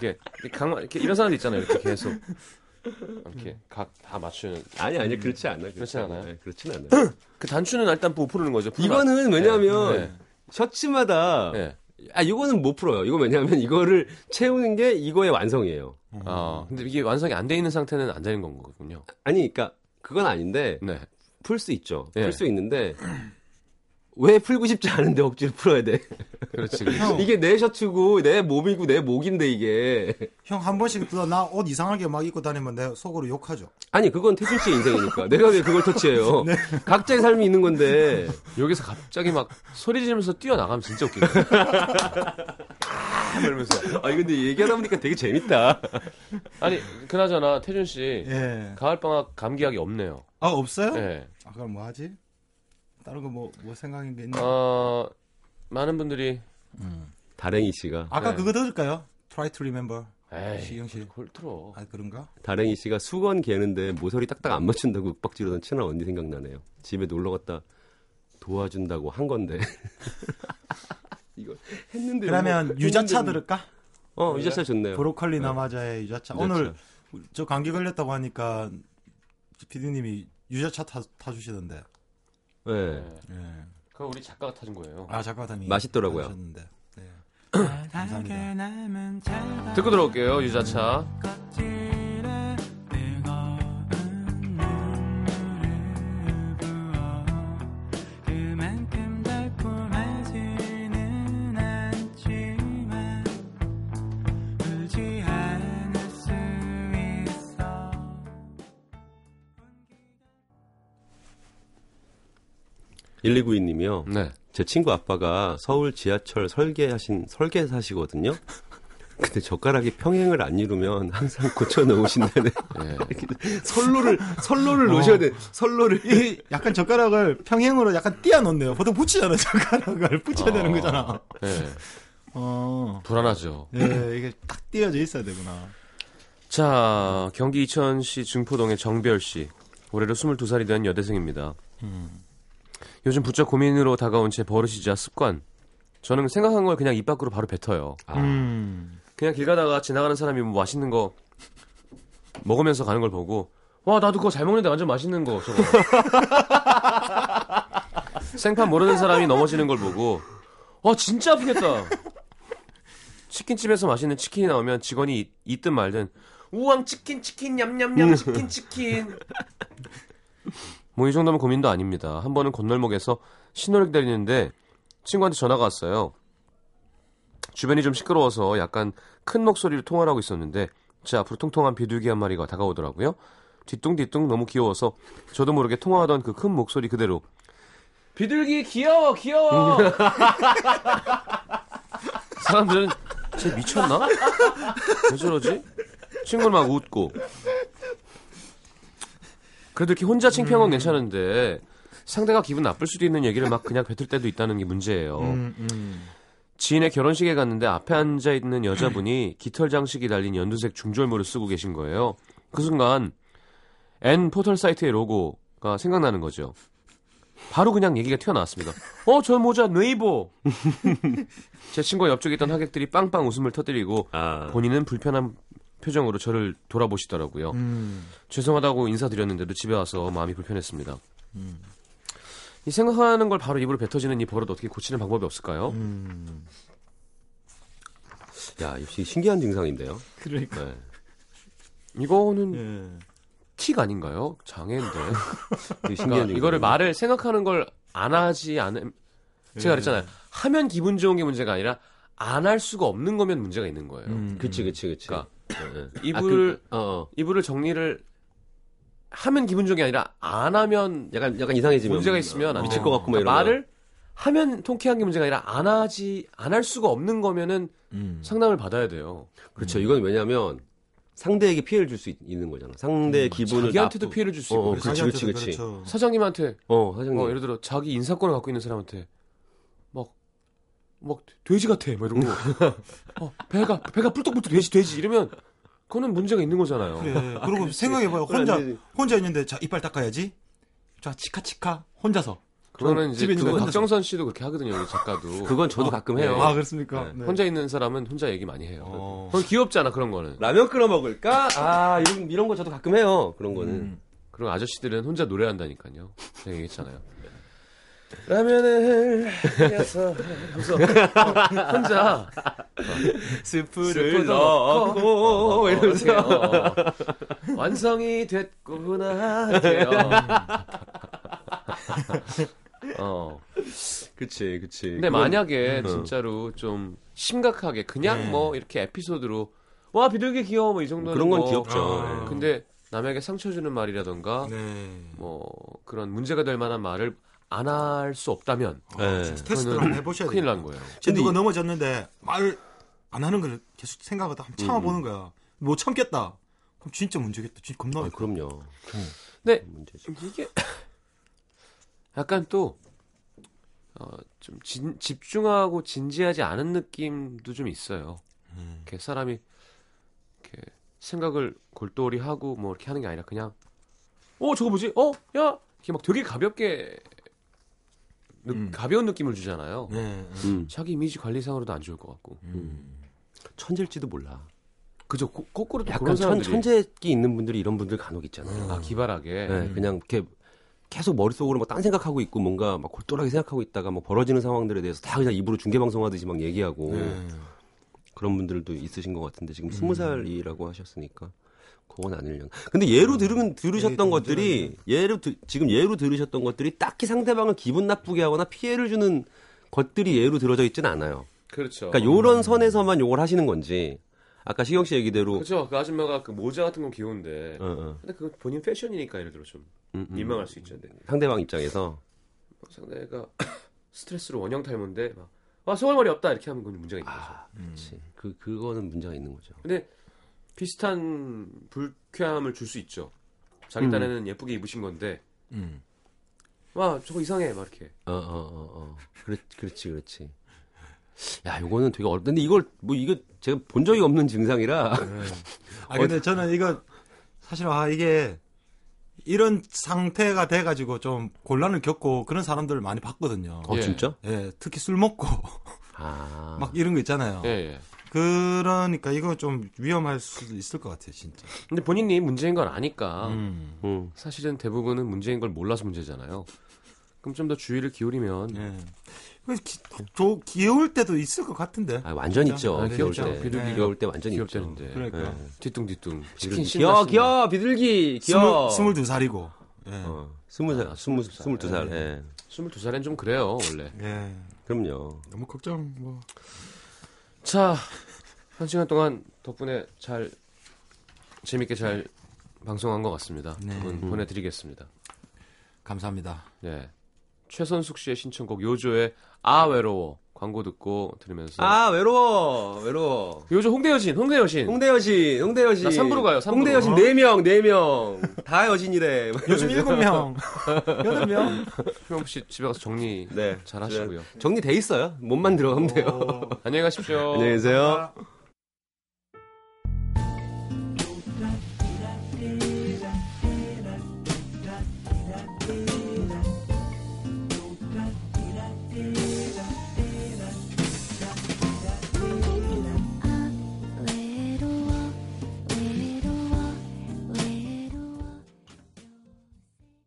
이렇게 이렇게 강 이렇게 이런 사람들 있잖아요. 이렇게 계속 이렇게 각 다 맞추는 아니 아니 그렇지 않아. 그렇지 않아요? 네, 그렇진 않아요. <clears throat> 그 단추는 일단 못 푸는 거죠. 풀라. 이거는 왜냐면 네. 셔츠마다 네. 아 이거는 못 풀어요. 이거 왜냐하면 이거를 채우는 게 이거의 완성이에요. 아, 근데 이게 완성이 안 돼 있는 상태는 안 되는 건 거군요. 아니 그러니까 그건 아닌데 네. 풀수 있죠. 예. 풀수 있는데 왜 풀고 싶지 않은데 억지로 풀어야 돼? 그렇지. <laughs> 그렇지. 형, 이게 내 셔츠고 내 몸이고 내 목인데 이게 형 한 번씩 나옷 이상하게 막 입고 다니면 내 속으로 욕하죠. 아니 그건 태준 씨의 인생이니까 내가 왜 그걸 터치해요? <laughs> 각자의 삶이 있는 건데 여기서 갑자기 막 소리 지르면서 뛰어나가면 진짜 웃기네. 아, 이러면서. 아니 근데 얘기하다 보니까 되게 재밌다. 아니, 그나저나 태준 씨 예. 가을 방학 감기약이 없네요. 아 없어요? 네. 아 그럼 뭐 하지? 다른 거 뭐 뭐 생각인 게 있나? 어, 많은 분들이 다랭이 씨가 아까 네. 그거 들을까요? Try to remember. 에이, 시경 씨. 그걸 틀어. 아 그런가? 다랭이 씨가 수건 개는데 모서리 딱딱 안 맞춘다고 윽박지르던 친한 언니 생각나네요. 집에 놀러 갔다 도와준다고 한 건데. <laughs> 이거 했는데 그러면 뭐, 유자차 했는데 들을까? 뭐. 어 유자차 좋네요. 브로콜리 나마자의 유자차. 유자차. 오늘 저 감기 걸렸다고 하니까 피디님이 유자차 타, 타주시던데. 네. 예. 그거 우리 작가가 타준 거예요. 아 작가님이 맛있더라고요. 타주셨는데. 네. <laughs> 감사합니다. 듣고 들어올게요, 유자차. 1292님이요. 네. 제 친구 아빠가 서울 지하철 설계하신 설계사시거든요. <laughs> 근데 젓가락이 평행을 안 이루면 항상 고쳐 넣으신다네. 예. <laughs> 선로를 선로를 놓으셔야 돼. 선로를 이 약간 젓가락을 평행으로 약간 띄어 놓네요. 보통 붙이잖아 젓가락을 붙여야 되는 거잖아. 예. 어. 불안하죠. 예, 이게 딱 띄어져 있어야 되구나. 자, 경기 이천시 중포동의 정별 씨. 올해로 22살이 된 여대생입니다. 요즘 부쩍 고민으로 다가온 제 버릇이자 습관. 저는 생각한 걸 그냥 입 밖으로 바로 뱉어요. 음. 그냥 길 가다가 지나가는 사람이 뭐 맛있는 거 먹으면서 가는 걸 보고 와 나도 그거 잘 먹는데 완전 맛있는 거 저거 <laughs> 생판 모르는 사람이 넘어지는 걸 보고 와 진짜 아프겠다 치킨집에서 맛있는 치킨이 나오면 직원이 있- 있든 말든 우왕 치킨 치킨 냠냠냠 치킨 치킨 뭐 이 정도면 고민도 아닙니다 한 번은 건널목에서 신호를 기다리는데 친구한테 전화가 왔어요 주변이 좀 시끄러워서 약간 큰 목소리로 통화를 하고 있었는데 제 앞으로 통통한 비둘기 한 마리가 다가오더라고요. 뒤뚱뒤뚱 너무 귀여워서 저도 모르게 통화하던 그 큰 목소리 그대로 비둘기 귀여워 귀여워 <laughs> 사람들은 쟤 미쳤나? 왜 저러지? 친구는 막 웃고 그래도 이렇게 혼자 창피한 건 괜찮은데 상대가 기분 나쁠 수도 있는 얘기를 막 그냥 뱉을 때도 있다는 게 문제예요. 음, 음. 지인의 결혼식에 갔는데 앞에 앉아 있는 여자분이 <clears throat> 깃털 장식이 달린 연두색 중절모를 쓰고 계신 거예요. 그 순간 N 포털 사이트의 로고가 생각나는 거죠. 바로 그냥 얘기가 튀어나왔습니다. 어, 저 모자 네이버. <laughs> 제 친구와 옆쪽에 있던 하객들이 빵빵 웃음을 터뜨리고 아. 본인은 불편한 표정으로 저를 돌아보시더라고요. 음. 죄송하다고 인사드렸는데도 집에 와서 마음이 불편했습니다. 이 생각하는 걸 바로 입으로 뱉어지는 이 버릇 어떻게 고치는 방법이 없을까요? 음. 야, 역시 신기한 증상인데요. 그러니까. 네. 이거는 예. 틱 아닌가요? 장애인데. <laughs> 그러니까. 이거를 말을 생각하는 걸 안 하지 않음 제가 그랬잖아요. 하면 기분 좋은 게 문제가 아니라 안 할 수가 없는 거면 문제가 있는 거예요. 음. 그치, 그치, 그치. 그러니까 예, 예. 이불을 아, 그, 어, 어. 이불을 정리를 하면 기분 좋은 게 아니라 안 하면 약간, 약간 이상해지면. 문제가 있으면 안 미칠. 것 같고 막 그러니까 이러면. 말을 하면 통쾌한 게 문제가 아니라 안 하지 안 할 수가 없는 거면은 음. 상담을 받아야 돼요. 그렇죠. 이건 왜냐면 상대에게 피해를 줄 수 있는 거잖아. 상대의 기분을 자기한테도 나쁘- 피해를 줄수 어, 있고 어, 그래서 그렇지, 그렇지, 그렇지. 그렇죠. 사장님한테 어, 사장님. 어, 예를 들어 자기 인사권을 갖고 있는 사람한테 막, 막 돼지 같아, 막 이러고 <laughs> 어, 배가 배가 뿔떡뿔떡 돼지 돼지 이러면 그거는 문제가 있는 거잖아요. 그래. 그리고 생각해봐요. 혼자. 혼자 있는데 자 이빨 닦아야지. 자 치카치카 혼자서. 그거는 이제 그거 혼자서. 박정선 씨도 그렇게 하거든요, 우리 작가도. <laughs> 그건 저도 가끔 해요. 아 그렇습니까? 네. 네. 혼자 있는 사람은 혼자 얘기 많이 해요. 어. 그건 귀엽잖아 그런 거는. 라면 끓여 먹을까? 아, 이런, 이런 거 저도 가끔 해요. 그런 거는. 음. 그리고 아저씨들은 혼자 노래한다니까요. 제가 얘기했잖아요. 라면을 해서 하면서 어, 혼자 스프를 넣고, 어, 이러면서. 이렇게, 어, <laughs> 완성이 됐구나 할게요. 어. 그치, 그치. 근데 그건- 만약에 음. 진짜로 좀 심각하게 그냥 네. 뭐 이렇게 에피소드로 와 비둘기 귀여워 뭐 이 정도는 그런 건 뭐, 귀엽죠. 아. 예. 근데 남에게 상처 주는 말이라던가 네. 뭐 그런 문제가 될 만한 말을 안 할 수 없다면 예. 테스트를 그거는 한번 해보셔야 큰일. 난 거예요. 지금 누가 넘어졌는데 말 안 하는 걸 계속 생각하다 한번 참아보는 거야. 못 참겠다. 그럼 진짜 문제겠다. 진짜 겁나. 아, 그럼요. 근데 문제죠. 이게 <coughs> 약간 또 어, 좀 진- 집중하고 진지하지 않은 느낌도 좀 있어요. 음. 이렇게 사람이 이렇게 생각을 골똘히 하고 뭐 이렇게 하는 게 아니라 그냥 어 저거 뭐지? 어? 야 이렇게 막 되게 가볍게 느- 음. 가벼운 느낌을 주잖아요. 네. 음. 자기 이미지 관리상으로도 안 좋을 것 같고. 천재일지도 몰라. 그죠? 거, 거꾸로 또 약간 그런 천, 사람들이 천재기 있는 분들이 이런 분들 간혹 있잖아요. 아 기발하게 네, 그냥 이렇게 계속 머릿속으로 막 딴 생각하고 있고 뭔가 막 골똘하게 생각하고 있다가 뭐 벌어지는 상황들에 대해서 다 그냥 입으로 중계방송 하듯이 막 얘기하고 네. 그런 분들도 있으신 것 같은데 지금 스무 살이라고 하셨으니까 그건 아니려나. 근데 예로 들으면 들으셨던 네, 것들이 예로 드- 지금 예로 들으셨던 것들이 딱히 상대방을 기분 나쁘게 하거나 피해를 주는 것들이 예로 들어져 있지는 않아요. 그렇죠. 그러니까 요런 선에서만 요걸 하시는 건지 아까 시경 씨 얘기대로 그렇죠. 그 아줌마가 그 모자 같은 건 귀여운데 어, 어. 근데 그건 본인 패션이니까 예를 들어 좀 음, 음. 민망할 수 있죠. 상대방 입장에서 상대가 <coughs> 스트레스로 원형 탈모인데 막, 아 소갈머리 없다 이렇게 하면 그건 문제가 있는 거죠. 아, 그렇지. 그 그거는 문제가 있는 거죠. 근데 비슷한 불쾌함을 줄 수 있죠. 자기 음. 딴에는 예쁘게 입으신 건데 음. 와 저거 이상해 막 이렇게 어, 어, 어, 어. 그렇, 그렇지, 그렇지. 야, 요거는 되게 어렵다. 근데 이걸, 뭐, 이거 제가 본 적이 없는 증상이라. <laughs> 아 근데 저는 이거 사실 아 이게 이런 상태가 돼가지고 좀 곤란을 겪고 그런 사람들을 많이 봤거든요. 어, 예. 진짜? 예, 특히 술 먹고 아. <laughs> 막 이런 거 있잖아요. 예, 예. 그러니까 이거 좀 위험할 수도 있을 것 같아요, 진짜. 근데 본인이 문제인 걸 아니까 음. 음. 사실은 대부분은 문제인 걸 몰라서 문제잖아요. 그럼 좀 더 주의를 기울이면 예. 그 기, 저 귀여울 때도 있을 것 같은데. 아, 완전 있죠. 아, 귀여울 귀엽죠. 때. 비둘기가 귀여울 때 완전 있죠. 귀엽다는데 그러니까. 예. 뒤뚱뒤뚱 치킨 비둘기. 신나. 귀여워, 비둘기, 귀여워. 스물, 스물두 살이고. 예. 어, 스무 살, 아, 스무, 스물 살. 스물두 살, 예. 22살엔 좀 그래요 원래. 예. 그럼요. 너무 걱정, 뭐. 자, 한 시간 동안 덕분에 잘 재밌게 잘 방송한 것 같습니다. 네. 두분 보내드리겠습니다. 감사합니다. 네, 최선숙 씨의 신청곡 요조의 아 외로워 광고 듣고 들으면서 아, 외로워. 외로워. 요즘 홍대 여신, 홍대 여신. 홍대 여신, 홍대 여신. 나 삼부로 가요, 삼부로. 홍대 여신 어? 4명, 4명. 다 여신이래. <laughs> 요즘 일곱 명, 여덟 명. <laughs> 효영 씨 집에 가서 정리 네. 잘 하시고요. 정리돼 있어요. 몸만 들어가면 돼요. 안녕히 가십시오. <laughs> 안녕히 계세요. 아.